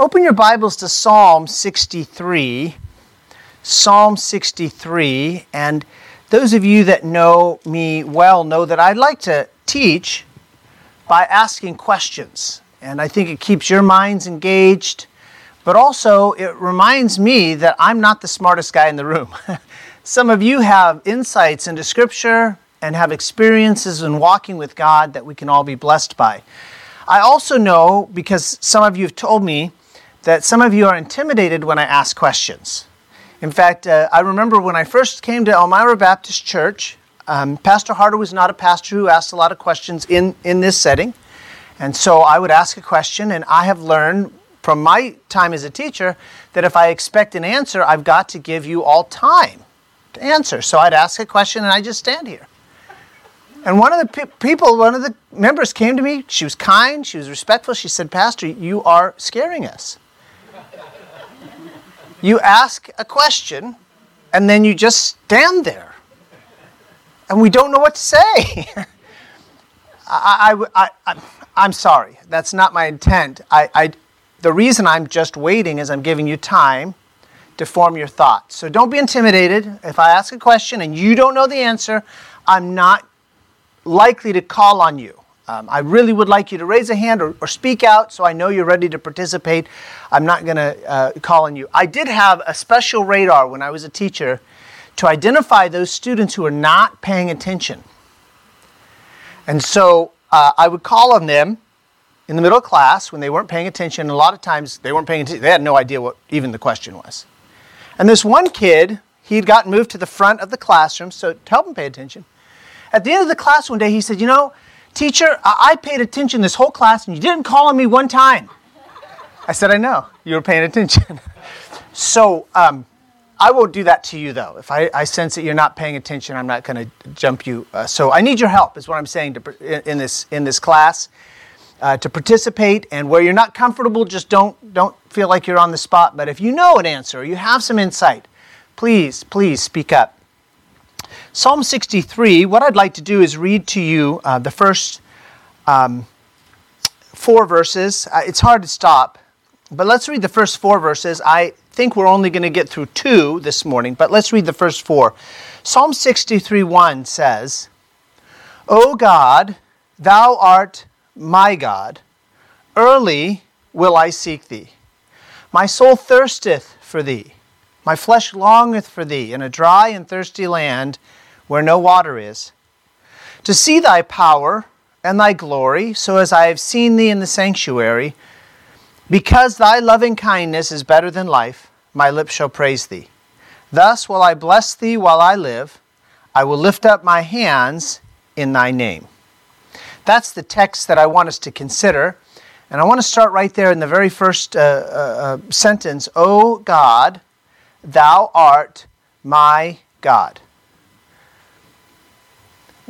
Open your Bibles to Psalm 63. Psalm 63. And those of you that know me well know that I'd like to teach by asking questions. And I think it keeps your minds engaged, but also it reminds me that I'm not the smartest guy in the room. Some of you have insights into Scripture and have experiences in walking with God that we can all be blessed by. I also know, because some of you have told me, that some of you are intimidated when I ask questions. In fact, uh, I remember when I first came to Elmira Baptist Church, um, Pastor Harder was not a pastor who asked a lot of questions in, in this setting. And so I would ask a question, and I have learned from my time as a teacher that if I expect an answer, I've got to give you all time to answer. So I'd ask a question, and I just stand here. And one of the pe- people, one of the members came to me. She was kind, she was respectful. She said, Pastor, you are scaring us. You ask a question and then you just stand there. And we don't know what to say. I, I, I, I'm sorry. That's not my intent. I, I, the reason I'm just waiting is I'm giving you time to form your thoughts. So don't be intimidated. If I ask a question and you don't know the answer, I'm not likely to call on you. Um, I really would like you to raise a hand or, or, speak out so I know you're ready to participate. I'm not going to uh, call on you. I did have a special radar when I was a teacher to identify those students who are not paying attention. And so uh, I would call on them in the middle of class when they weren't paying attention. A lot of times they weren't paying attention, they had no idea what even the question was. And this one kid, he'd gotten moved to the front of the classroom so to help him pay attention. At the end of the class one day, he said, You know, Teacher, I paid attention this whole class and you didn't call on me one time. I said, I know. You were paying attention. so um, I won't do that to you, though. If I, I sense that you're not paying attention, I'm not going to jump you. Uh, so I need your help, is what I'm saying to, in, this, in this class. Uh, to participate and where you're not comfortable just don't don't feel like you're on the spot but if you know an answer or you have some insight please please speak up Psalm 63, what I'd like to do is read to you uh, the first um, four verses. Uh, it's hard to stop, but let's read the first four verses. I think we're only going to get through two this morning, but let's read the first four. Psalm 63 1 says, O God, thou art my God, early will I seek thee. My soul thirsteth for thee. My flesh longeth for thee in a dry and thirsty land where no water is, to see thy power and thy glory, so as I have seen thee in the sanctuary. Because thy loving kindness is better than life, my lips shall praise thee. Thus will I bless thee while I live. I will lift up my hands in thy name. That's the text that I want us to consider. And I want to start right there in the very first uh, uh, uh sentence O God, thou art my God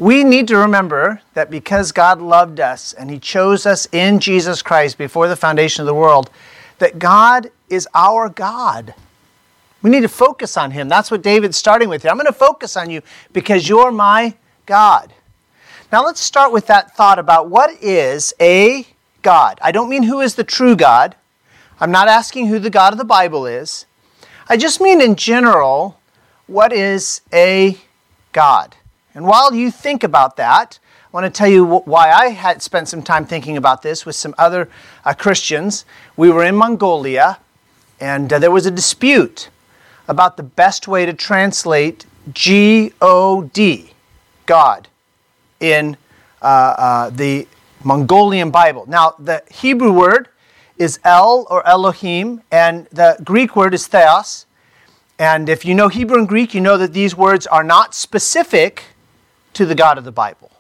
we need to remember that because God loved us and He chose us in Jesus Christ before the foundation of the world, that God is our God. We need to focus on Him. That's what David's starting with here. I'm going to focus on you because you're my God. Now let's start with that thought about what is a God. I don't mean who is the true God. I'm not asking who the God of the Bible is. I just mean in general, what is a God? And while you think about that, I want to tell you why I had spent some time thinking about this with some other uh, Christians. We were in Mongolia, and uh, there was a dispute about the best way to translate G O D, God, in uh, uh, the Mongolian Bible. Now, the Hebrew word is El or Elohim, and the Greek word is Theos. And if you know Hebrew and Greek, you know that these words are not specific to the God of the Bible.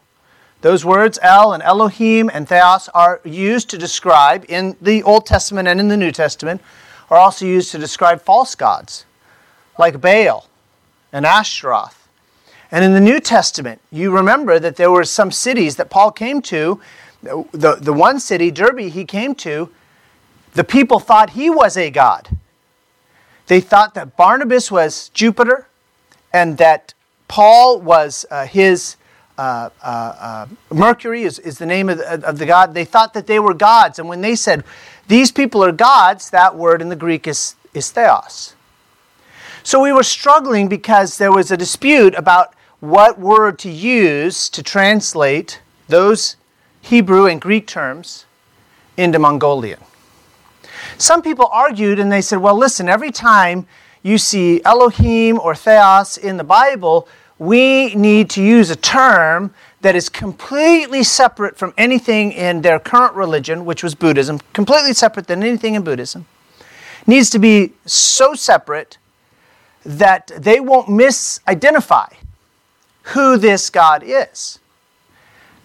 Those words, El and Elohim and Theos, are used to describe, in the Old Testament and in the New Testament, are also used to describe false gods, like Baal and Ashtaroth. And in the New Testament, you remember that there were some cities that Paul came to. The, the one city, Derbe, he came to, the people thought he was a god. They thought that Barnabas was Jupiter and that Paul was uh, his uh, uh, uh, Mercury is, is the name of the, of the god. They thought that they were gods. And when they said, these people are gods, that word in the Greek is, is theos. So we were struggling because there was a dispute about what word to use to translate those Hebrew and Greek terms into Mongolian. Some people argued and they said, well, listen, every time you see Elohim or Theos in the Bible, we need to use a term that is completely separate from anything in their current religion, which was Buddhism, completely separate than anything in Buddhism. Needs to be so separate that they won't misidentify who this God is.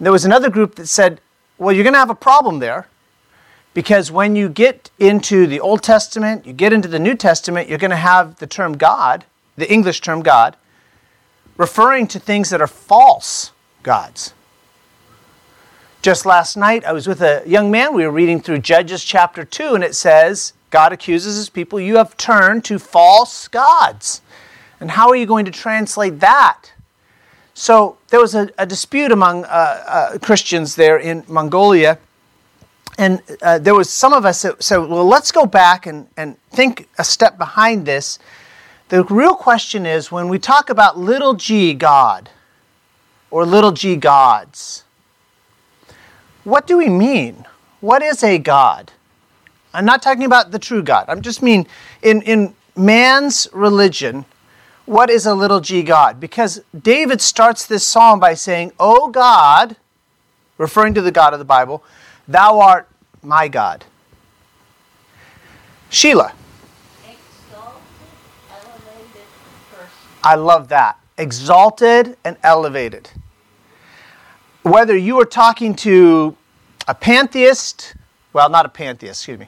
There was another group that said, well, you're going to have a problem there because when you get into the Old Testament, you get into the New Testament, you're going to have the term God, the English term God, referring to things that are false gods. Just last night, I was with a young man. We were reading through Judges chapter 2, and it says, God accuses his people, You have turned to false gods. And how are you going to translate that? So there was a, a dispute among uh, uh, Christians there in Mongolia. And uh, there was some of us that said, well, let's go back and, and think a step behind this. The real question is when we talk about little g God or little g gods, what do we mean? What is a God? I'm not talking about the true God. I'm just mean in, in man's religion, what is a little g God? Because David starts this psalm by saying, O God, referring to the God of the Bible, thou art my God. Sheila. I love that. Exalted and elevated. Whether you are talking to a pantheist, well, not a pantheist, excuse me.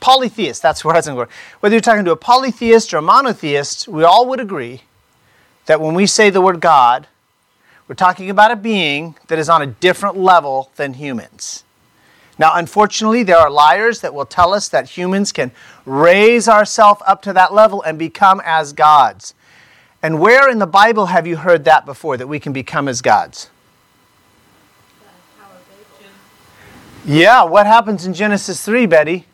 Polytheist, that's where I was going. Whether you're talking to a polytheist or a monotheist, we all would agree that when we say the word God, we're talking about a being that is on a different level than humans. Now, unfortunately, there are liars that will tell us that humans can raise ourselves up to that level and become as gods. And where in the Bible have you heard that before, that we can become as gods? Yeah, what happens in Genesis 3, Betty?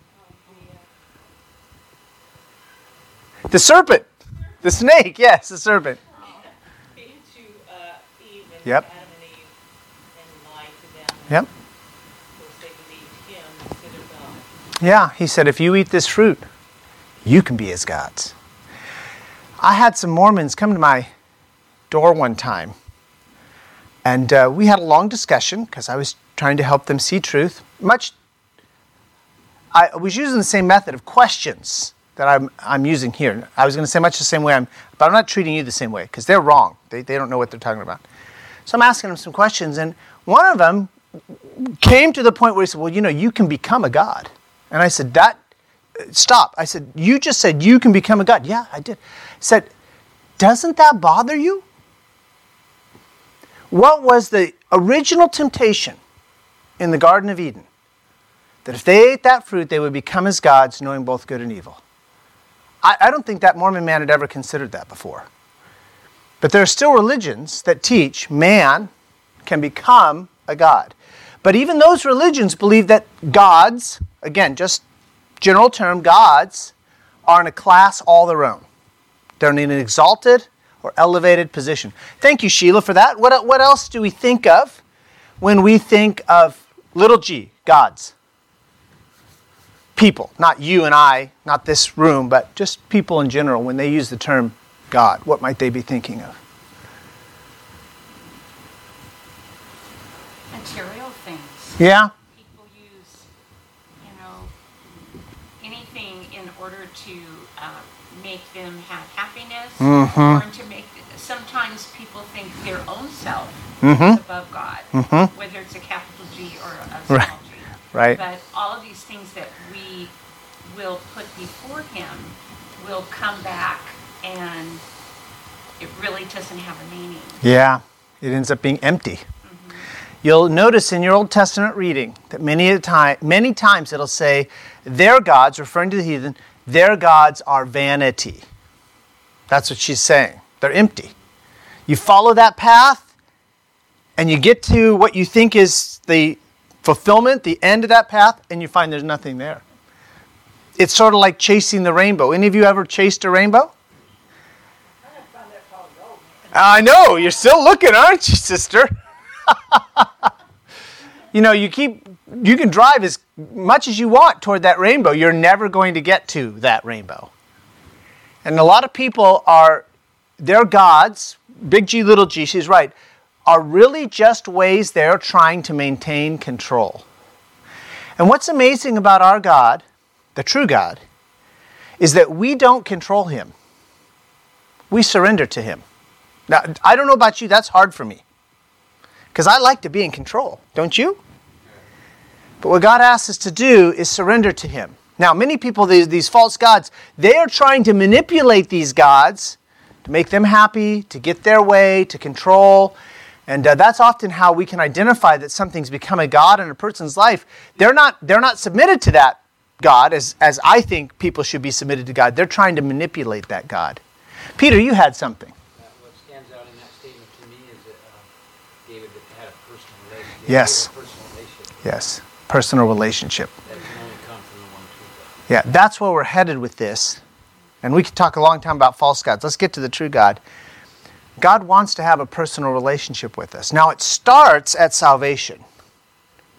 The serpent. The snake, yes, the serpent. Yep. Yep. Yeah, he said, if you eat this fruit, you can be as gods. I had some Mormons come to my door one time, and uh, we had a long discussion because I was trying to help them see truth. Much, I was using the same method of questions that I'm, I'm using here. I was going to say much the same way, I'm, but I'm not treating you the same way because they're wrong. They, they don't know what they're talking about. So I'm asking them some questions, and one of them came to the point where he said, Well, you know, you can become a God. And I said, That, stop. I said, You just said you can become a God. Yeah, I did. I said, Doesn't that bother you? What was the original temptation in the Garden of Eden? That if they ate that fruit, they would become as gods, knowing both good and evil. I, I don't think that Mormon man had ever considered that before. But there are still religions that teach man can become a god. But even those religions believe that gods, again, just general term, gods, are in a class all their own. They're in an exalted or elevated position. Thank you, Sheila, for that. What, what else do we think of when we think of little g, gods? people, not you and I, not this room, but just people in general, when they use the term God, what might they be thinking of? Material things. Yeah? People use, you know, anything in order to uh, make them have happiness Mhm. or to make, sometimes people think their own self Mhm. is above God, Mhm. whether it's a capital G or a small Right. g. Right. But all of these things that we will put before Him will come back and it really doesn't have a meaning. Yeah, it ends up being empty. You'll notice in your Old Testament reading that many a time, many times it'll say, "Their gods," referring to the heathen, "their gods are vanity." That's what she's saying. They're empty. You follow that path, and you get to what you think is the fulfillment, the end of that path, and you find there's nothing there. It's sort of like chasing the rainbow. Any of you ever chased a rainbow? I know, you're still looking, aren't you, sister? you know, you keep you can drive as much as you want toward that rainbow. You're never going to get to that rainbow. And a lot of people are their gods, big G little g, she's right, are really just ways they're trying to maintain control. And what's amazing about our God, the true God, is that we don't control him. We surrender to him. Now, I don't know about you, that's hard for me. Because I like to be in control, don't you? But what God asks us to do is surrender to Him. Now, many people, these, these false gods, they are trying to manipulate these gods to make them happy, to get their way, to control. And uh, that's often how we can identify that something's become a god in a person's life. They're not, they're not submitted to that God as, as I think people should be submitted to God. They're trying to manipulate that God. Peter, you had something. Yes. Yes. Personal relationship. Yeah, that's where we're headed with this. And we could talk a long time about false gods. Let's get to the true God. God wants to have a personal relationship with us. Now, it starts at salvation.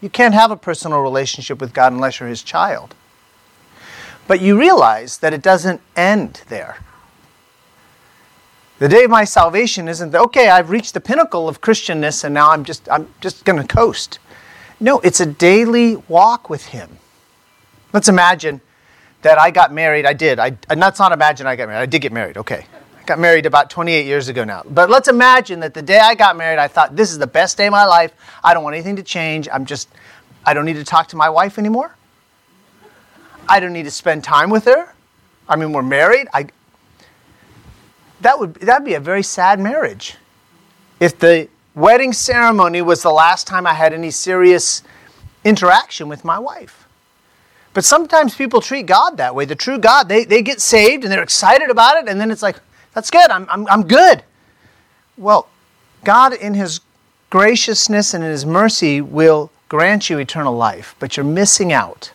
You can't have a personal relationship with God unless you're His child. But you realize that it doesn't end there. The day of my salvation isn't that, okay, I've reached the pinnacle of Christianness and now I'm just, I'm just going to coast. No, it's a daily walk with Him. Let's imagine that I got married. I did. I, let's not imagine I got married. I did get married, okay. I got married about 28 years ago now. But let's imagine that the day I got married, I thought, this is the best day of my life. I don't want anything to change. I'm just, I don't need to talk to my wife anymore. I don't need to spend time with her. I mean, we're married. I, that would that'd be a very sad marriage. If the wedding ceremony was the last time I had any serious interaction with my wife. But sometimes people treat God that way. The true God, they, they get saved and they're excited about it, and then it's like, that's good, I'm, I'm, I'm good. Well, God, in His graciousness and in His mercy, will grant you eternal life, but you're missing out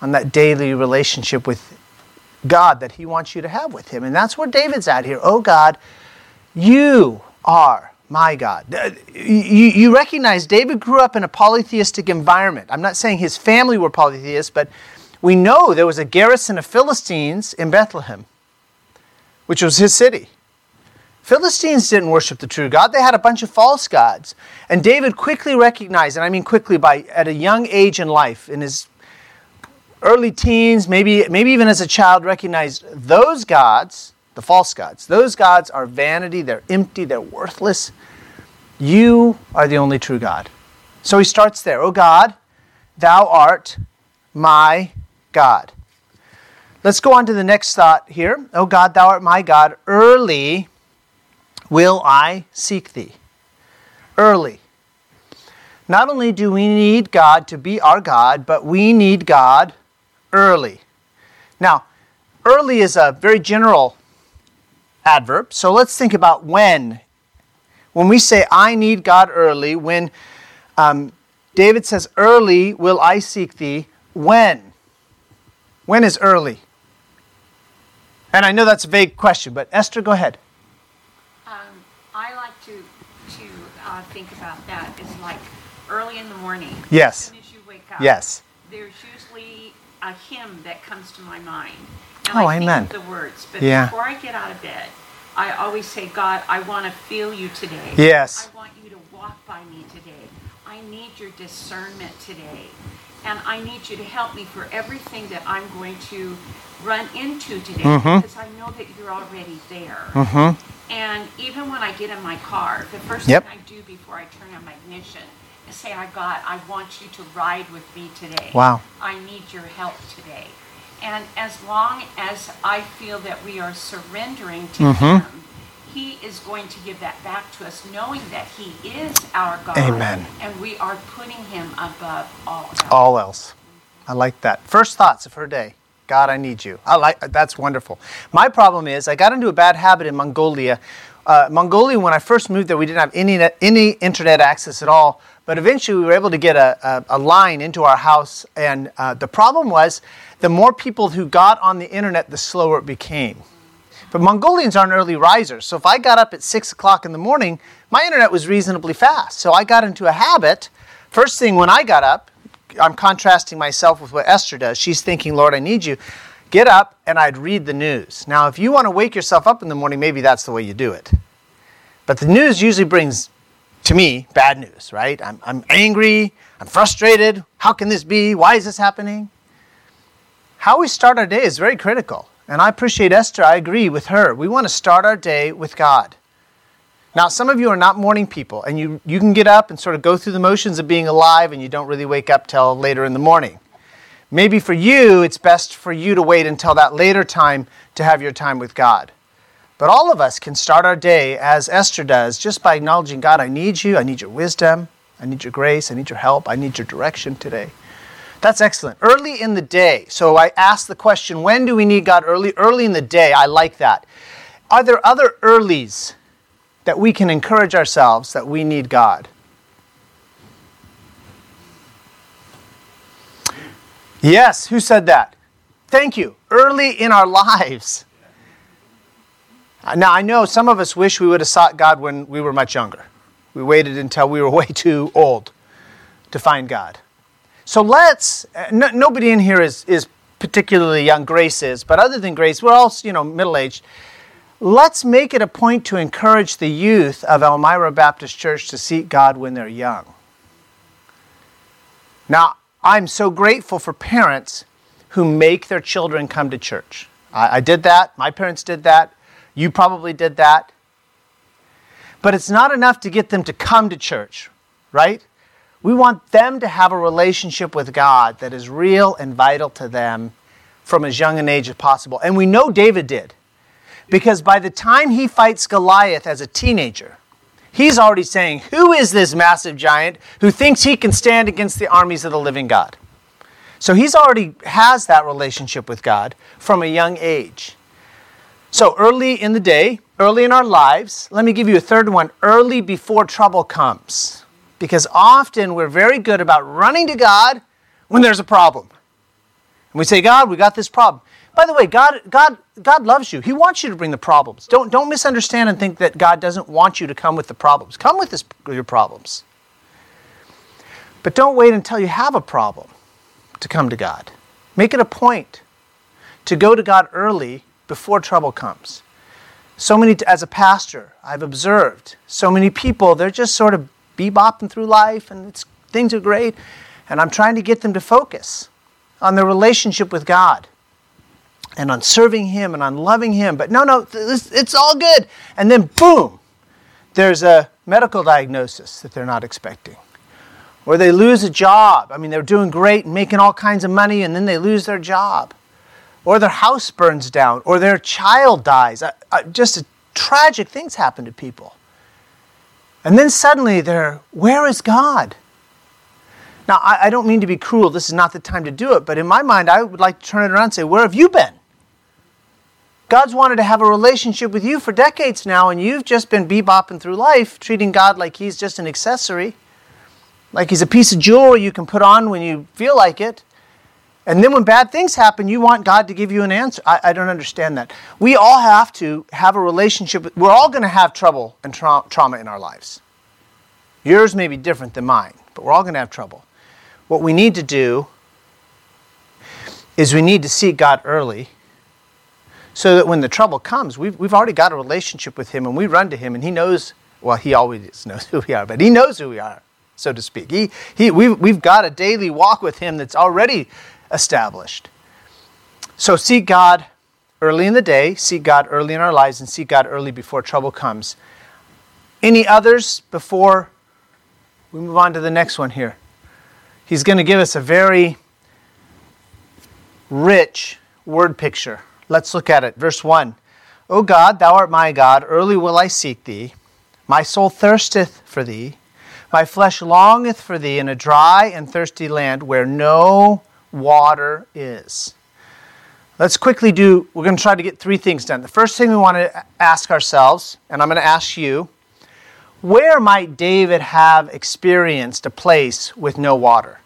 on that daily relationship with God that he wants you to have with him. And that's where David's at here. Oh God, you are my God. Uh, you, you recognize David grew up in a polytheistic environment. I'm not saying his family were polytheists, but we know there was a garrison of Philistines in Bethlehem, which was his city. Philistines didn't worship the true God. They had a bunch of false gods. And David quickly recognized, and I mean quickly by at a young age in life, in his early teens, maybe, maybe even as a child, recognized those gods, the false gods, those gods are vanity, they're empty, they're worthless. You are the only true God. So he starts there. Oh God, thou art my God. Let's go on to the next thought here. Oh God, thou art my God. Early will I seek thee. Early. Not only do we need God to be our God, but we need God early. Now, early is a very general adverb, so let's think about when. When we say, I need God early, when um, David says, Early will I seek thee, when? When is early? And I know that's a vague question, but Esther, go ahead. Um, I like to, to uh, think about that as like early in the morning. Yes. As soon as you wake up. Yes. There's a hymn that comes to my mind. And oh, I amen. the words, but yeah. before I get out of bed, I always say, God, I want to feel you today. Yes. I want you to walk by me today. I need your discernment today. And I need you to help me for everything that I'm going to run into today mm-hmm. because I know that you're already there. Mm-hmm. And even when I get in my car, the first yep. thing I do before I turn on my ignition say, I God, I want you to ride with me today. Wow. I need your help today. And as long as I feel that we are surrendering to mm-hmm. Him, He is going to give that back to us, knowing that He is our God. Amen. And we are putting Him above all else. All else. I like that. First thoughts of her day. God, I need you. I like that's wonderful. My problem is I got into a bad habit in Mongolia Uh, Mongolia, when I first moved there, we didn't have any, any internet access at all. But eventually, we were able to get a, a, a line into our house. And uh, the problem was, the more people who got on the internet, the slower it became. But Mongolians aren't early risers. So if I got up at 6 o'clock in the morning, my internet was reasonably fast. So I got into a habit. First thing when I got up, I'm contrasting myself with what Esther does. She's thinking, Lord, I need you. Get up and I'd read the news. Now, if you want to wake yourself up in the morning, maybe that's the way you do it. But the news usually brings, to me, bad news, right? I'm, I'm angry. I'm frustrated. How can this be? Why is this happening? How we start our day is very critical. And I appreciate Esther. I agree with her. We want to start our day with God. Now, some of you are not morning people, and you, you can get up and sort of go through the motions of being alive, and you don't really wake up till later in the morning. Maybe for you, it's best for you to wait until that later time to have your time with God. But all of us can start our day as Esther does, just by acknowledging God, I need you, I need your wisdom, I need your grace, I need your help, I need your direction today. That's excellent. Early in the day. So I asked the question, when do we need God early? Early in the day. I like that. Are there other earlies that we can encourage ourselves that we need God. Yes, who said that? Thank you. Early in our lives. Now, I know some of us wish we would have sought God when we were much younger. We waited until we were way too old to find God. So let's, uh, no, nobody in here is, is particularly young, Grace is, but other than Grace, we're all, you know, middle aged let's make it a point to encourage the youth of Elmira Baptist Church to seek God when they're young. Now, I'm so grateful for parents who make their children come to church. I, I, did that. My parents did that. You probably did that. But it's not enough to get them to come to church, right? We want them to have a relationship with God that is real and vital to them from as young an age as possible. And we know David did. Because by the time he fights Goliath as a teenager, he's already saying, Who is this massive giant who thinks he can stand against the armies of the living God? So he's already has that relationship with God from a young age. So early in the day, early in our lives, let me give you a third one early before trouble comes. Because often we're very good about running to God when there's a problem. And we say, God, we got this problem. By the way, God, God, God loves you. He wants you to bring the problems. Don't, don't misunderstand and think that God doesn't want you to come with the problems. Come with this, your problems. But don't wait until you have a problem to come to God. Make it a point to go to God early before trouble comes. So many, as a pastor, I've observed so many people, they're just sort of bebopping through life and things are great. And I'm trying to get them to focus on their relationship with God and on serving Him and on loving Him. But no, no, it's all good. And then, boom, there's a medical diagnosis that they're not expecting. Or they lose a job. I mean, they're doing great and making all kinds of money, and then they lose their job. Or their house burns down, or their child dies. just tragic things happen to people. And then suddenly they're, where is God? Now, I, I, don't mean to be cruel. This is not the time to do it. But in my mind, I would like to turn it around and say, where have you been? God's wanted to have a relationship with you for decades now, and you've just been bebopping through life, treating God like He's just an accessory, like He's a piece of jewelry you can put on when you feel like it. And then when bad things happen, you want God to give you an answer. I, I don't understand that. We all have to have a relationship. We're all going to have trouble and tra- trauma in our lives. Yours may be different than mine, but we're all going to have trouble. What we need to do is we need to seek God early so that when the trouble comes, we've, we've already got a relationship with Him and we run to Him and He knows, well, He always knows who we are, but He knows who we are, so to speak. He, he, we've, we've got a daily walk with Him that's already established. So seek God early in the day, seek God early in our lives, and seek God early before trouble comes. Any others before we move on to the next one here? He's going to give us a very rich word picture. Let's look at it. Verse 1 O God, thou art my God, early will I seek thee. My soul thirsteth for thee. My flesh longeth for thee in a dry and thirsty land where no water is. Let's quickly do, we're going to try to get three things done. The first thing we want to ask ourselves, and I'm going to ask you, where might David have experienced a place with no water?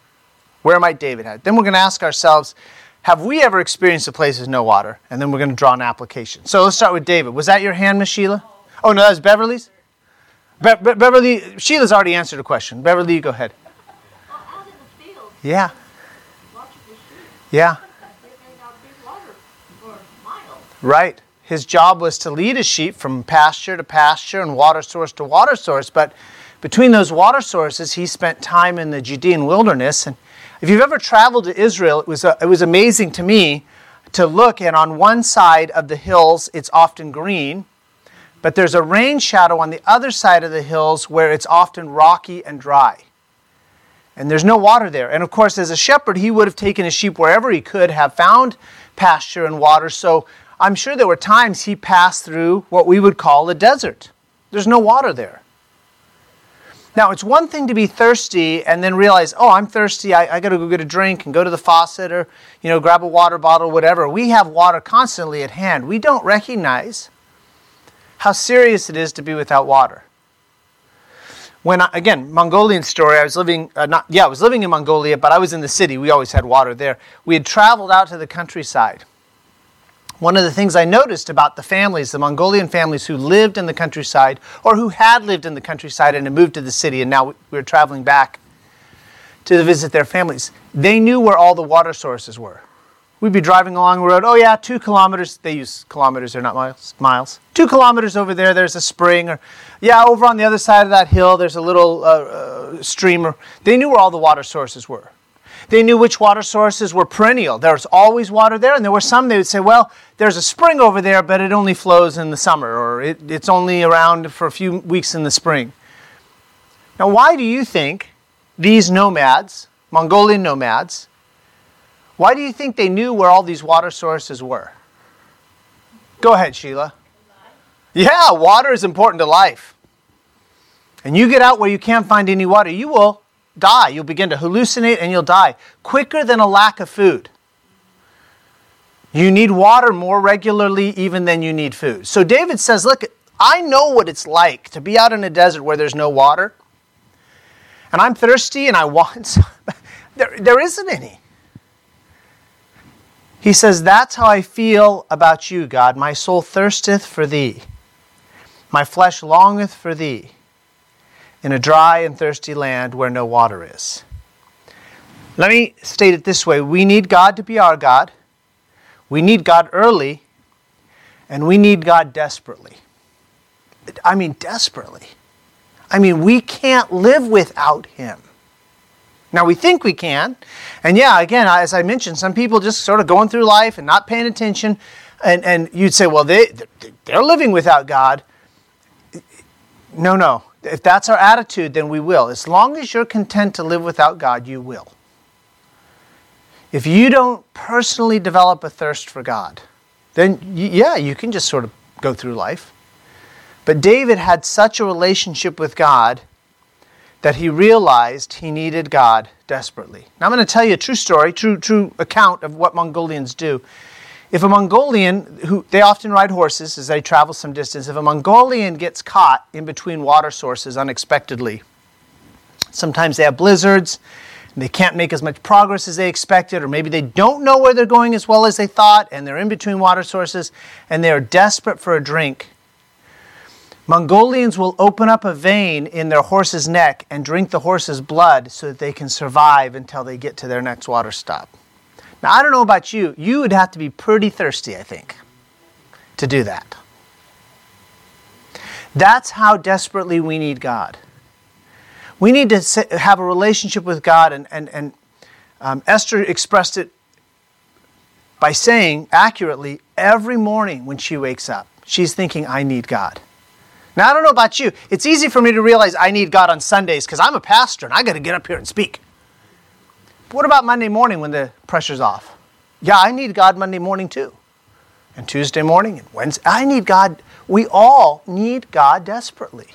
Where might David have? Then we're going to ask ourselves, have we ever experienced a place with no water? And then we're going to draw an application. So let's start with David. Was that your hand, Miss Sheila? Oh, no, that was Beverly's? Be- Be- Beverly, Sheila's already answered a question. Beverly, you go ahead. Well, out in the field, Yeah, yeah, right. His job was to lead his sheep from pasture to pasture and water source to water source. But between those water sources, he spent time in the Judean wilderness. And if you've ever traveled to Israel, it was, uh, it was amazing to me to look, and on one side of the hills, it's often green, but there's a rain shadow on the other side of the hills where it's often rocky and dry. And there's no water there. And of course, as a shepherd, he would have taken his sheep wherever he could have found pasture and water. So I'm sure there were times he passed through what we would call a desert. There's no water there. Now, it's one thing to be thirsty and then realize, oh, I'm thirsty. I, I got to go get a drink and go to the faucet or, you know, grab a water bottle, whatever. We have water constantly at hand. We don't recognize how serious it is to be without water. When I, again, Mongolian story, I was living, uh, not, yeah, I was living in Mongolia, but I was in the city. We always had water there. We had traveled out to the countryside. One of the things I noticed about the families, the Mongolian families who lived in the countryside or who had lived in the countryside and had moved to the city and now we were traveling back to visit their families, they knew where all the water sources were. We'd be driving along the road, oh yeah, two kilometers, they use kilometers, they're not miles, miles. Two kilometers over there, there's a spring, or yeah, over on the other side of that hill, there's a little uh, uh, stream. They knew where all the water sources were. They knew which water sources were perennial. There was always water there, and there were some they would say, well, there's a spring over there, but it only flows in the summer, or it, it's only around for a few weeks in the spring. Now, why do you think these nomads, Mongolian nomads, why do you think they knew where all these water sources were? Go ahead, Sheila. Yeah, water is important to life. And you get out where you can't find any water, you will die. You'll begin to hallucinate and you'll die quicker than a lack of food. You need water more regularly even than you need food. So David says, Look, I know what it's like to be out in a desert where there's no water. And I'm thirsty and I want some. there, there isn't any. He says, That's how I feel about you, God. My soul thirsteth for thee, my flesh longeth for thee in a dry and thirsty land where no water is. Let me state it this way we need God to be our God, we need God early, and we need God desperately. I mean, desperately. I mean, we can't live without Him. Now, we think we can. And yeah, again, as I mentioned, some people just sort of going through life and not paying attention. And, and you'd say, well, they, they're living without God. No, no. If that's our attitude, then we will. As long as you're content to live without God, you will. If you don't personally develop a thirst for God, then yeah, you can just sort of go through life. But David had such a relationship with God that he realized he needed God desperately. Now I'm going to tell you a true story, true true account of what Mongolians do. If a Mongolian, who they often ride horses as they travel some distance, if a Mongolian gets caught in between water sources unexpectedly, sometimes they have blizzards, and they can't make as much progress as they expected, or maybe they don't know where they're going as well as they thought, and they're in between water sources, and they are desperate for a drink. Mongolians will open up a vein in their horse's neck and drink the horse's blood so that they can survive until they get to their next water stop. Now, I don't know about you, you would have to be pretty thirsty, I think, to do that. That's how desperately we need God. We need to have a relationship with God, and, and, and um, Esther expressed it by saying accurately every morning when she wakes up, she's thinking, I need God. Now, I don't know about you. It's easy for me to realize I need God on Sundays because I'm a pastor and I got to get up here and speak. What about Monday morning when the pressure's off? Yeah, I need God Monday morning too. And Tuesday morning and Wednesday. I need God. We all need God desperately.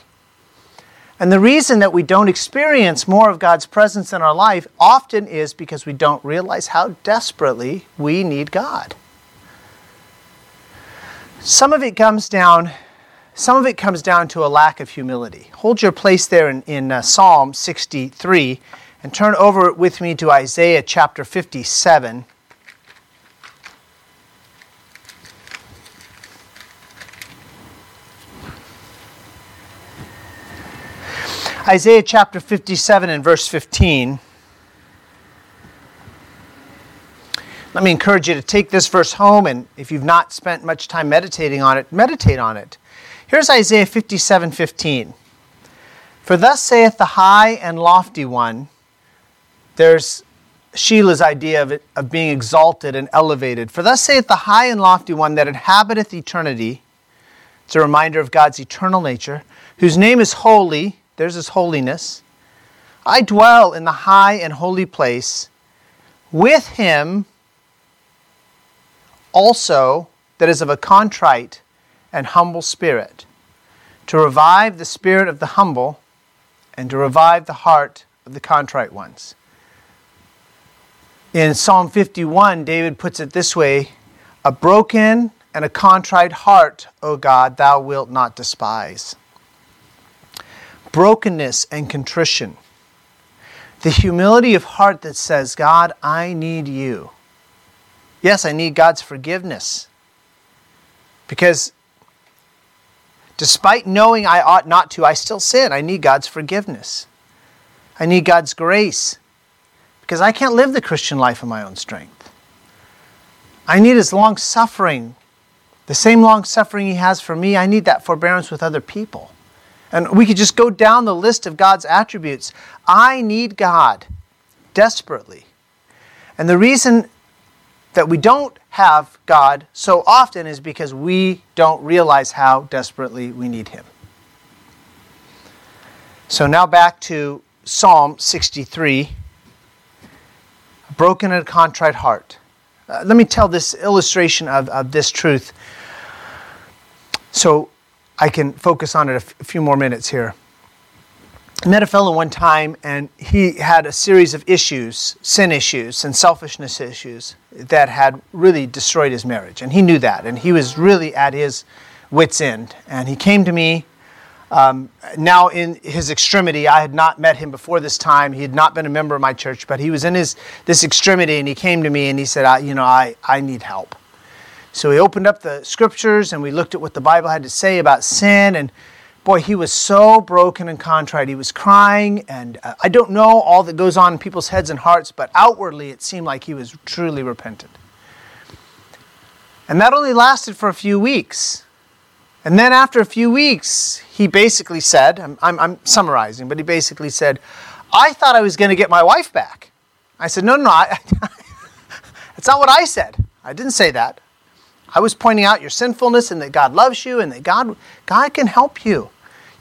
And the reason that we don't experience more of God's presence in our life often is because we don't realize how desperately we need God. Some of it comes down some of it comes down to a lack of humility. Hold your place there in, in uh, Psalm 63 and turn over with me to Isaiah chapter 57. Isaiah chapter 57 and verse 15. Let me encourage you to take this verse home, and if you've not spent much time meditating on it, meditate on it. Here's Isaiah 57 15. For thus saith the high and lofty one, there's Sheila's idea of, it, of being exalted and elevated. For thus saith the high and lofty one that inhabiteth eternity. It's a reminder of God's eternal nature, whose name is holy. There's his holiness. I dwell in the high and holy place with him also that is of a contrite and humble spirit, to revive the spirit of the humble and to revive the heart of the contrite ones. In Psalm 51, David puts it this way A broken and a contrite heart, O God, thou wilt not despise. Brokenness and contrition. The humility of heart that says, God, I need you. Yes, I need God's forgiveness. Because despite knowing I ought not to, I still sin. I need God's forgiveness. I need God's grace. Because I can't live the Christian life in my own strength. I need His long suffering. The same long suffering He has for me, I need that forbearance with other people. And we could just go down the list of God's attributes. I need God desperately. And the reason that we don't have God so often is because we don't realize how desperately we need Him. So now back to Psalm 63 a broken and contrite heart. Uh, let me tell this illustration of, of this truth so I can focus on it a, f- a few more minutes here. I met a fellow one time, and he had a series of issues, sin issues, and selfishness issues that had really destroyed his marriage. And he knew that, and he was really at his wits' end. And he came to me. Um, now, in his extremity, I had not met him before this time. He had not been a member of my church, but he was in his this extremity, and he came to me and he said, I, "You know, I, I need help." So he opened up the scriptures, and we looked at what the Bible had to say about sin, and boy, he was so broken and contrite. He was crying, and uh, I don't know all that goes on in people's heads and hearts, but outwardly it seemed like he was truly repentant. And that only lasted for a few weeks. And then after a few weeks, he basically said, I'm, I'm, I'm summarizing, but he basically said, I thought I was going to get my wife back. I said, No, no, no. I, that's not what I said. I didn't say that. I was pointing out your sinfulness and that God loves you and that God, God can help you.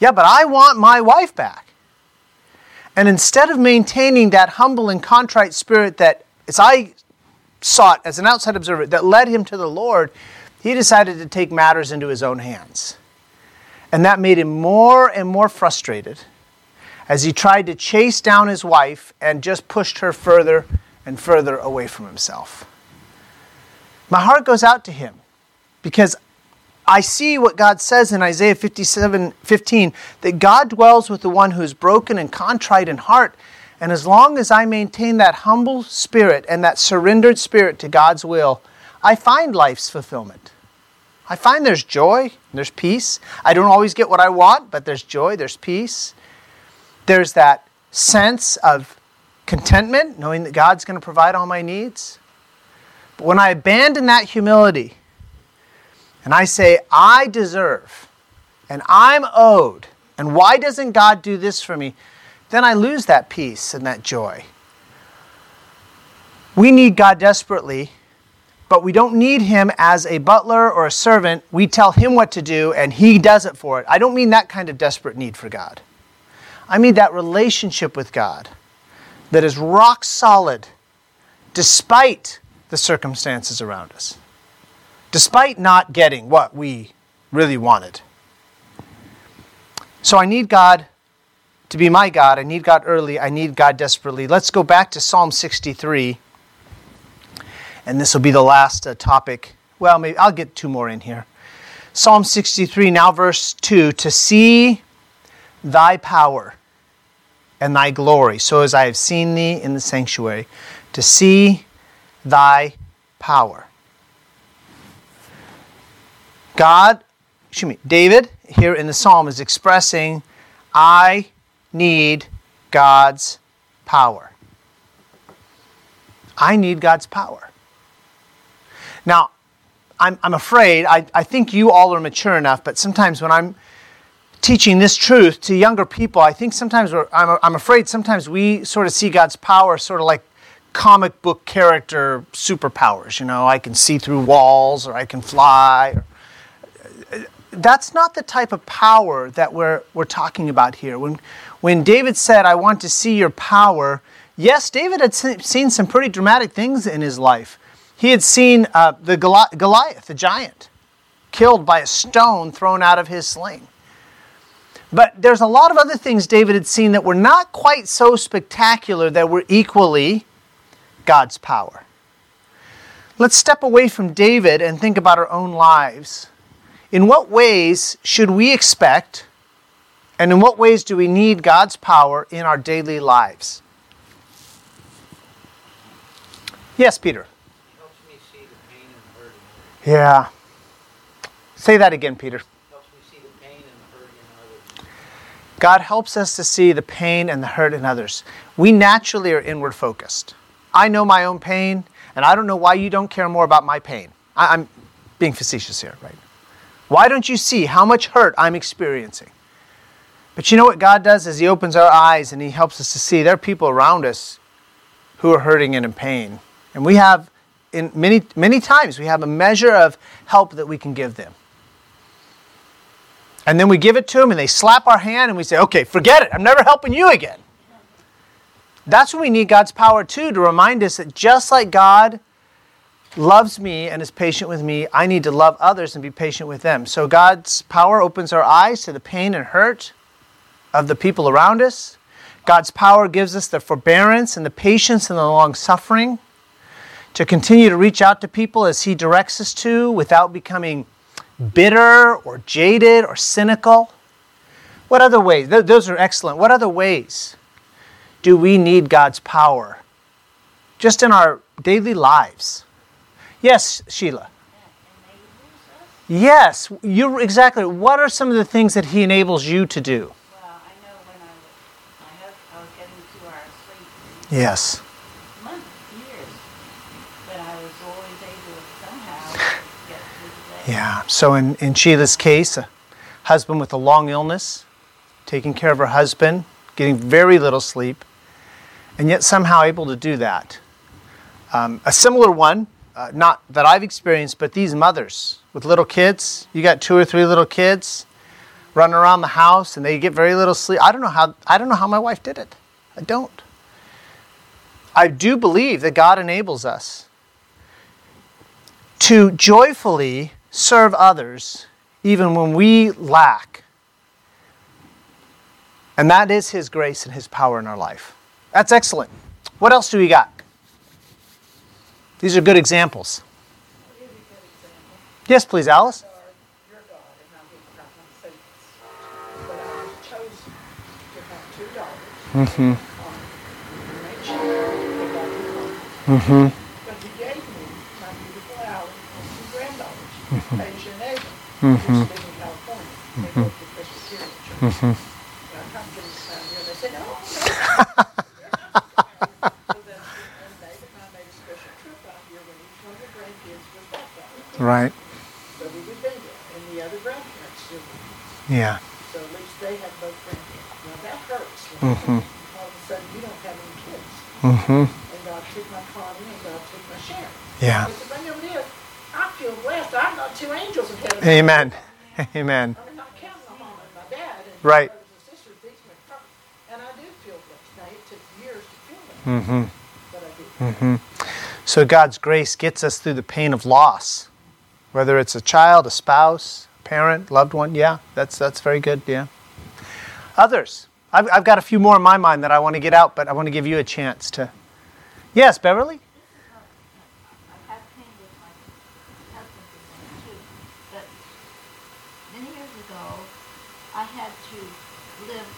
Yeah, but I want my wife back. And instead of maintaining that humble and contrite spirit that, as I saw it as an outside observer, that led him to the Lord, he decided to take matters into his own hands. And that made him more and more frustrated as he tried to chase down his wife and just pushed her further and further away from himself. My heart goes out to him because I see what God says in Isaiah 57 15 that God dwells with the one who is broken and contrite in heart. And as long as I maintain that humble spirit and that surrendered spirit to God's will, I find life's fulfillment. I find there's joy, there's peace. I don't always get what I want, but there's joy, there's peace. There's that sense of contentment, knowing that God's going to provide all my needs. But when I abandon that humility and I say, I deserve and I'm owed, and why doesn't God do this for me? Then I lose that peace and that joy. We need God desperately, but we don't need Him as a butler or a servant. We tell Him what to do and He does it for it. I don't mean that kind of desperate need for God. I mean that relationship with God that is rock solid despite the circumstances around us, despite not getting what we really wanted. So I need God to be my God. I need God early. I need God desperately. Let's go back to Psalm 63. And this will be the last uh, topic. Well, maybe I'll get two more in here. Psalm 63, now verse 2 to see thy power and thy glory, so as I have seen thee in the sanctuary, to see thy power. God, excuse me, David here in the psalm is expressing, I need God's power. I need God's power. Now, I'm, I'm afraid, I, I think you all are mature enough, but sometimes when I'm teaching this truth to younger people, I think sometimes I'm, I'm afraid sometimes we sort of see God's power sort of like comic book character superpowers. You know, I can see through walls or I can fly. That's not the type of power that we're, we're talking about here. When, when David said, I want to see your power, yes, David had seen some pretty dramatic things in his life. He had seen uh, the Goliath, the giant, killed by a stone thrown out of his sling. But there's a lot of other things David had seen that were not quite so spectacular that were equally God's power. Let's step away from David and think about our own lives. In what ways should we expect, and in what ways do we need God's power in our daily lives? Yes, Peter. Yeah. Say that again, Peter. God helps us to see the pain and the hurt in others. We naturally are inward focused. I know my own pain, and I don't know why you don't care more about my pain. I, am being facetious here, right? Why don't you see how much hurt I'm experiencing? But you know what God does is He opens our eyes and He helps us to see there are people around us who are hurting and in pain. And we have in many many times we have a measure of help that we can give them. And then we give it to them and they slap our hand and we say, "Okay, forget it. I'm never helping you again." That's when we need God's power too to remind us that just like God loves me and is patient with me, I need to love others and be patient with them. So God's power opens our eyes to the pain and hurt of the people around us. God's power gives us the forbearance and the patience and the long suffering to continue to reach out to people as He directs us to without becoming bitter or jaded or cynical. What other ways? Those are excellent. What other ways do we need God's power just in our daily lives? Yes, Sheila. Yes, you exactly. What are some of the things that He enables you to do? Well, I know when I was, I, I was getting two hours sleep. Yes. Yeah. So in, in Sheila's case, a husband with a long illness, taking care of her husband, getting very little sleep, and yet somehow able to do that. Um, a similar one, uh, not that I've experienced, but these mothers with little kids. You got two or three little kids running around the house, and they get very little sleep. I don't know how. I don't know how my wife did it. I don't. I do believe that God enables us to joyfully serve others even when we lack. And that is His grace and His power in our life. That's excellent. What else do we got? These are good examples. Yes, please, Alice. Mm-hmm. Mm-hmm. Mm-hmm. Asia and Ava. Mm-hmm. Used in California. They mm-hmm. both were Presbyterian church. Mm-hmm. And I come to this time here, they said, oh, no. so then, and David and I made a special trip out here when each one of the grandkids was baptized. Right. So we would be there, and the other grandparents still. Yeah. So at least they had both grandkids. Now that hurts. Mm-hmm. All of a sudden, you don't have any kids. Mm-hmm. And God took my father and God took my share. Yeah. Because I never. I feel blessed. I've got two angels in heaven. Amen. Amen. I mean, not counting my mom and my dad and right. and sisters. These and I do feel blessed. Now, it took years to feel that. Mm-hmm. But I do. Mm-hmm. So God's grace gets us through the pain of loss, whether it's a child, a spouse, parent, loved one. Yeah, that's that's very good. Yeah. Others. I've, I've got a few more in my mind that I want to get out, but I want to give you a chance to. Yes, Beverly. ago, I had to live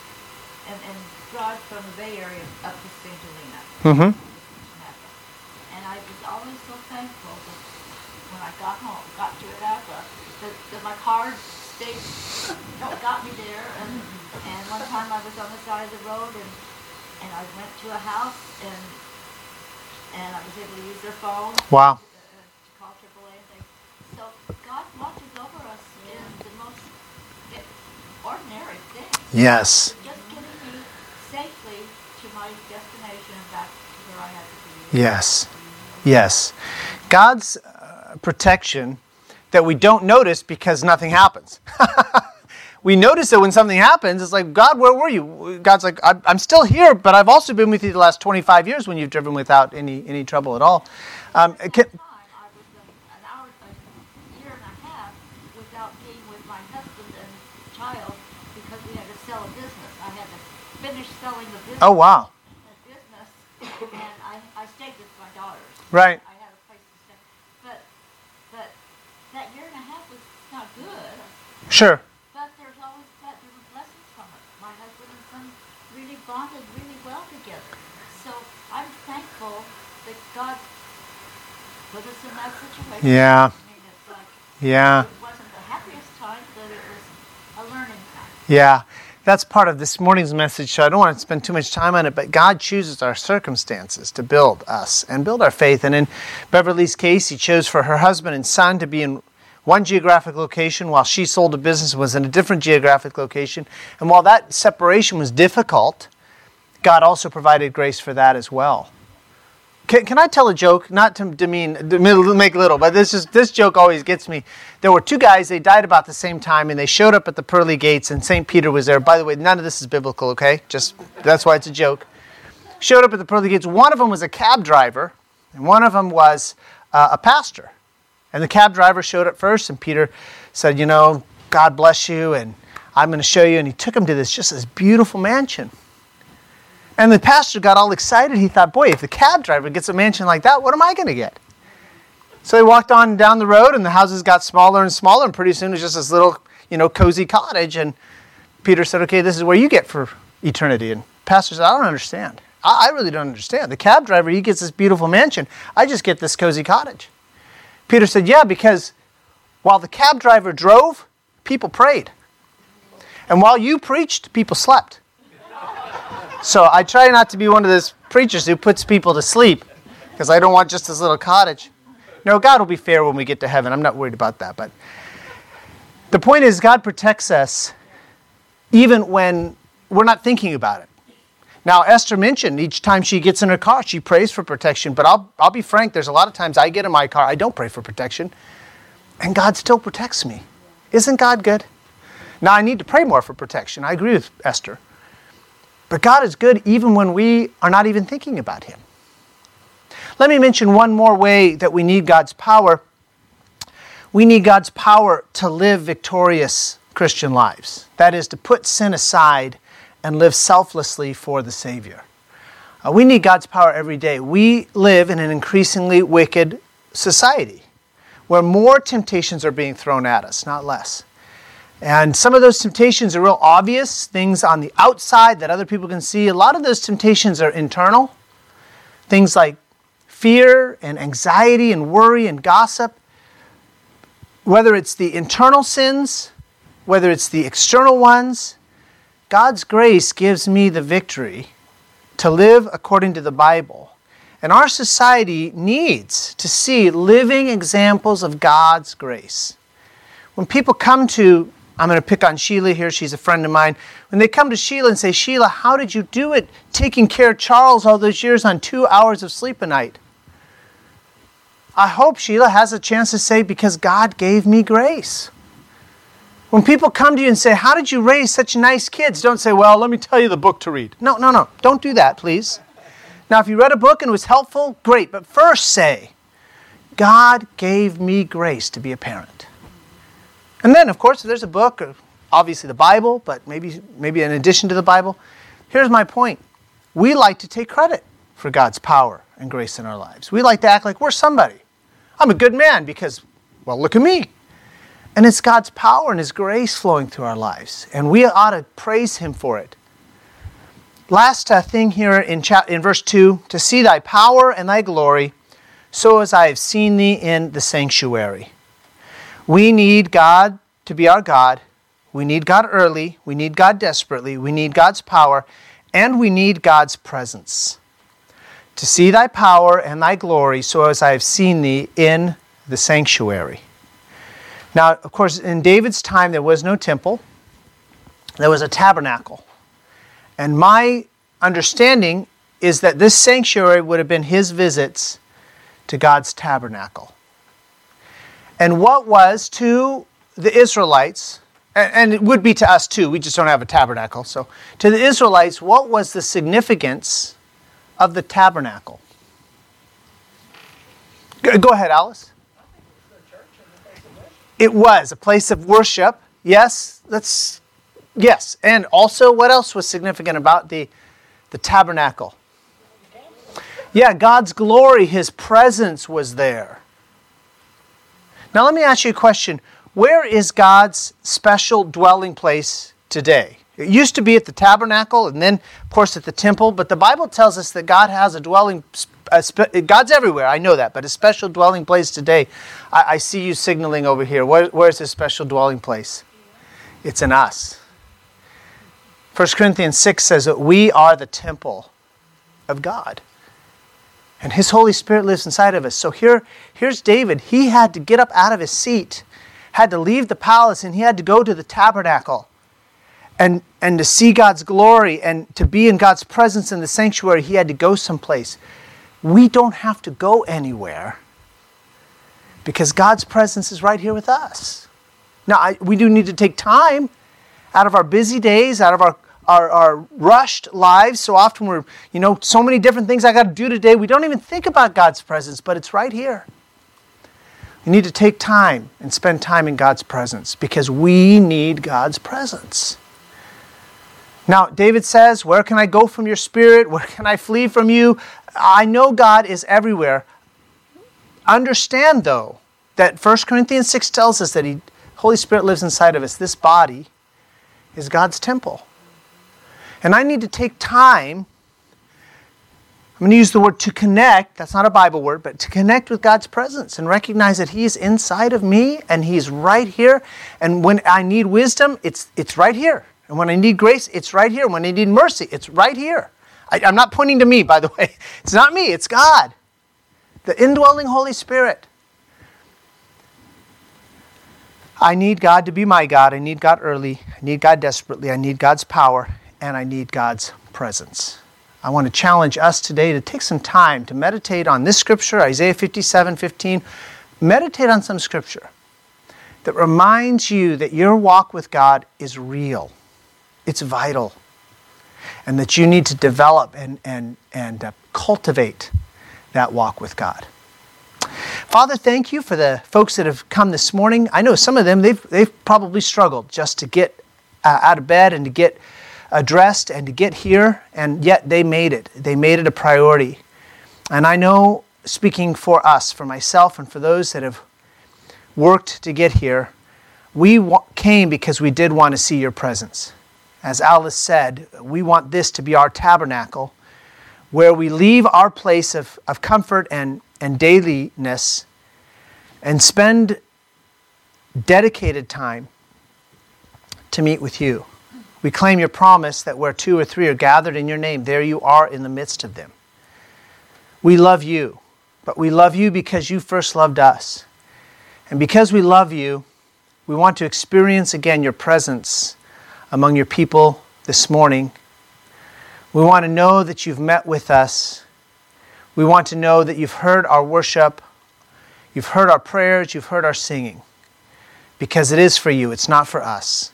and, and drive from the Bay Area up to St. Helena. Mm-hmm. And I was always so thankful that when I got home, got to Napa, that, that my car stayed, got me there. And, and one time I was on the side of the road and, and I went to a house and, and I was able to use their phone Wow. uh, to call AAA and things. So God watches over us in the most ordinary things. Yes. Just getting me safely to my destination and back to where I had to be. Yes. Yes. God's uh, protection that we don't notice because nothing happens. we notice it when something happens. It's like, God, where were you? God's like, I'm I'm still here, but I've also been with you the last 25 years when you've driven without any, any trouble at all. Um, can, I was an hour, and a half without being with my husband and child because we had to sell a business. I had to finish selling the business. oh, wow. Right. I had a place to stay. But, but that year and a half was not good, Sure. but there's always, but there from it. My husband and son really bonded really well together. So I'm thankful that God put us in that situation. Yeah. I mean, it's like, Yeah. it wasn't the happiest time, but it was a learning time. Yeah, that's part of this morning's message. So I don't want to spend too much time on it, but God chooses our circumstances to build us and build our faith. And in Beverly's case, He chose for her husband and son to be in one geographic location while she sold a business and was in a different geographic location. And while that separation was difficult, God also provided grace for that as well. Can, can I tell a joke? Not to demean, make little, but this is this joke always gets me. There were two guys. They died about the same time, and they showed up at the pearly gates, and Saint Peter was there. By the way, none of this is biblical. Okay, just that's why it's a joke. Showed up at the pearly gates. One of them was a cab driver, and one of them was uh, a pastor. And the cab driver showed up first, and Peter said, "You know, God bless you, and I'm going to show you." And he took him to this just this beautiful mansion. And the pastor got all excited. He thought, boy, if the cab driver gets a mansion like that, what am I going to get? So he walked on down the road, and the houses got smaller and smaller, and pretty soon it was just this little, you know, cozy cottage. And Peter said, okay, this is where you get for eternity. And pastor said, I don't understand. I, I really don't understand. The cab driver, he gets this beautiful mansion. I just get this cozy cottage. Peter said, yeah, because while the cab driver drove, people prayed. And while you preached, people slept. So I try not to be one of those preachers who puts people to sleep because I don't want just this little cottage. No, God will be fair when we get to heaven. I'm not worried about that. But the point is, God protects us even when we're not thinking about it. Now, Esther mentioned each time she gets in her car, she prays for protection. But I'll, I'll be frank, there's a lot of times I get in my car, I don't pray for protection, and God still protects me. Isn't God good? Now, I need to pray more for protection. I agree with Esther. But God is good even when we are not even thinking about Him. Let me mention one more way that we need God's power. We need God's power to live victorious Christian lives. That is, to put sin aside and live selflessly for the Savior. Uh, we need God's power every day. We live in an increasingly wicked society where more temptations are being thrown at us, not less. And some of those temptations are real obvious, things on the outside that other people can see. A lot of those temptations are internal, things like fear and anxiety and worry and gossip. Whether it's the internal sins, whether it's the external ones, God's grace gives me the victory to live according to the Bible. And our society needs to see living examples of God's grace. When people come to I'm going to pick on Sheila here. She's a friend of mine. When they come to Sheila and say, Sheila, how did you do it taking care of Charles all those years on two hours of sleep a night? I hope Sheila has a chance to say, because God gave me grace. When people come to you and say, How did you raise such nice kids? Don't say, Well, let me tell you the book to read. No, no, no. Don't do that, please. Now, if you read a book and it was helpful, great. But first say, God gave me grace to be a parent. And then, of course, there's a book, obviously the Bible, but maybe, maybe in addition to the Bible, here's my point. We like to take credit for God's power and grace in our lives. We like to act like we're somebody. I'm a good man because, well, look at me. And it's God's power and His grace flowing through our lives. And we ought to praise Him for it. Last uh, thing here in, cha- in verse 2 to see thy power and thy glory, so as I have seen thee in the sanctuary. We need God to be our God. We need God early. We need God desperately. We need God's power. And we need God's presence. To see thy power and thy glory, so as I have seen thee in the sanctuary. Now, of course, in David's time, there was no temple, there was a tabernacle. And my understanding is that this sanctuary would have been his visits to God's tabernacle. And what was to the Israelites, and it would be to us too, we just don't have a tabernacle. So, to the Israelites, what was the significance of the tabernacle? Go ahead, Alice. It was a place of worship. Yes, that's yes. And also, what else was significant about the the tabernacle? Yeah, God's glory, His presence was there. Now, let me ask you a question. Where is God's special dwelling place today? It used to be at the tabernacle and then, of course, at the temple, but the Bible tells us that God has a dwelling God's everywhere, I know that, but a special dwelling place today. I, I see you signaling over here. Where, where's his special dwelling place? It's in us. 1 Corinthians 6 says that we are the temple of God. And his Holy Spirit lives inside of us. So here, here's David. He had to get up out of his seat, had to leave the palace, and he had to go to the tabernacle. And, and to see God's glory and to be in God's presence in the sanctuary, he had to go someplace we don't have to go anywhere because God's presence is right here with us. Now, I, we do need to take time out of our busy days, out of our, our, our rushed lives. So often we're, you know, so many different things I got to do today. We don't even think about God's presence, but it's right here. We need to take time and spend time in God's presence because we need God's presence. Now, David says, Where can I go from your spirit? Where can I flee from you? I know God is everywhere. Understand, though, that 1 Corinthians 6 tells us that he, Holy Spirit lives inside of us. This body is God's temple. And I need to take time. I'm going to use the word to connect. That's not a Bible word, but to connect with God's presence and recognize that He's inside of me and He's right here. And when I need wisdom, it's, it's right here. And when I need grace, it's right here. When I need mercy, it's right here. I, am not pointing to me, by the way. It's not me, it's God, the indwelling Holy Spirit. I need God to be my God. I need God early. I need God desperately. I need God's power, and I need God's presence. I want to challenge us today to take some time to meditate on this scripture, Isaiah 57 15. Meditate on some scripture that reminds you that your walk with God is real, it's vital and that you need to develop and, and, and uh, cultivate that walk with God. Father, thank you for the folks that have come this morning. I know some of them, they've, they've probably struggled just to get uh, out of bed and to get dressed and to get here, and yet they made it. They made it a priority. And I know, speaking for us, for myself, and for those that have worked to get here, we came because we did want to see your presence as Alice said, we want this to be our tabernacle where we leave our place of, of comfort and, and dailiness and spend dedicated time to meet with you. We claim your promise that where two or three are gathered in your name, there you are in the midst of them. We love you, but we love you because you first loved us. And because we love you, we want to experience again your presence among your people this morning. We want to know that you've met with us. We want to know that you've heard our worship, you've heard our prayers, you've heard our singing. Because it is for you, it's not for us.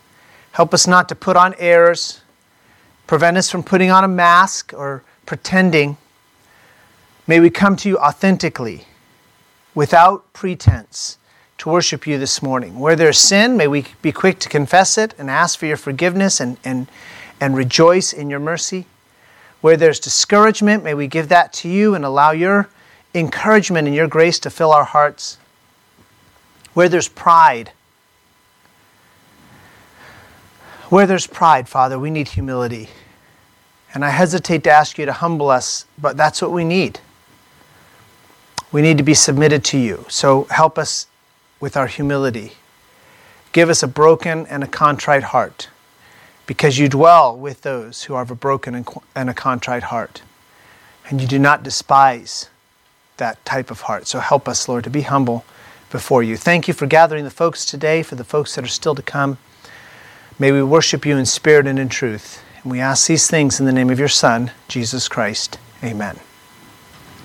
Help us not to put on airs, prevent us from putting on a mask or pretending. May we come to you authentically, without pretense to worship you this morning. Where there's sin, may we be quick to confess it and ask for your forgiveness and, and, and rejoice in your mercy. Where there's discouragement, may we give that to you and allow your encouragement and your grace to fill our hearts. Where there's pride, Where there's pride, Father, we need humility. And I hesitate to ask you to humble us, but that's what we need. We need to be submitted to you. So help us with our humility. Give us a broken and a contrite heart, because you dwell with those who have a broken and a contrite heart. And you do not despise that type of heart. So help us, Lord, to be humble before you. Thank you for gathering the folks today, for the folks that are still to come. May we worship you in spirit and in truth. And we ask these things in the name of your Son, Jesus Christ. Amen.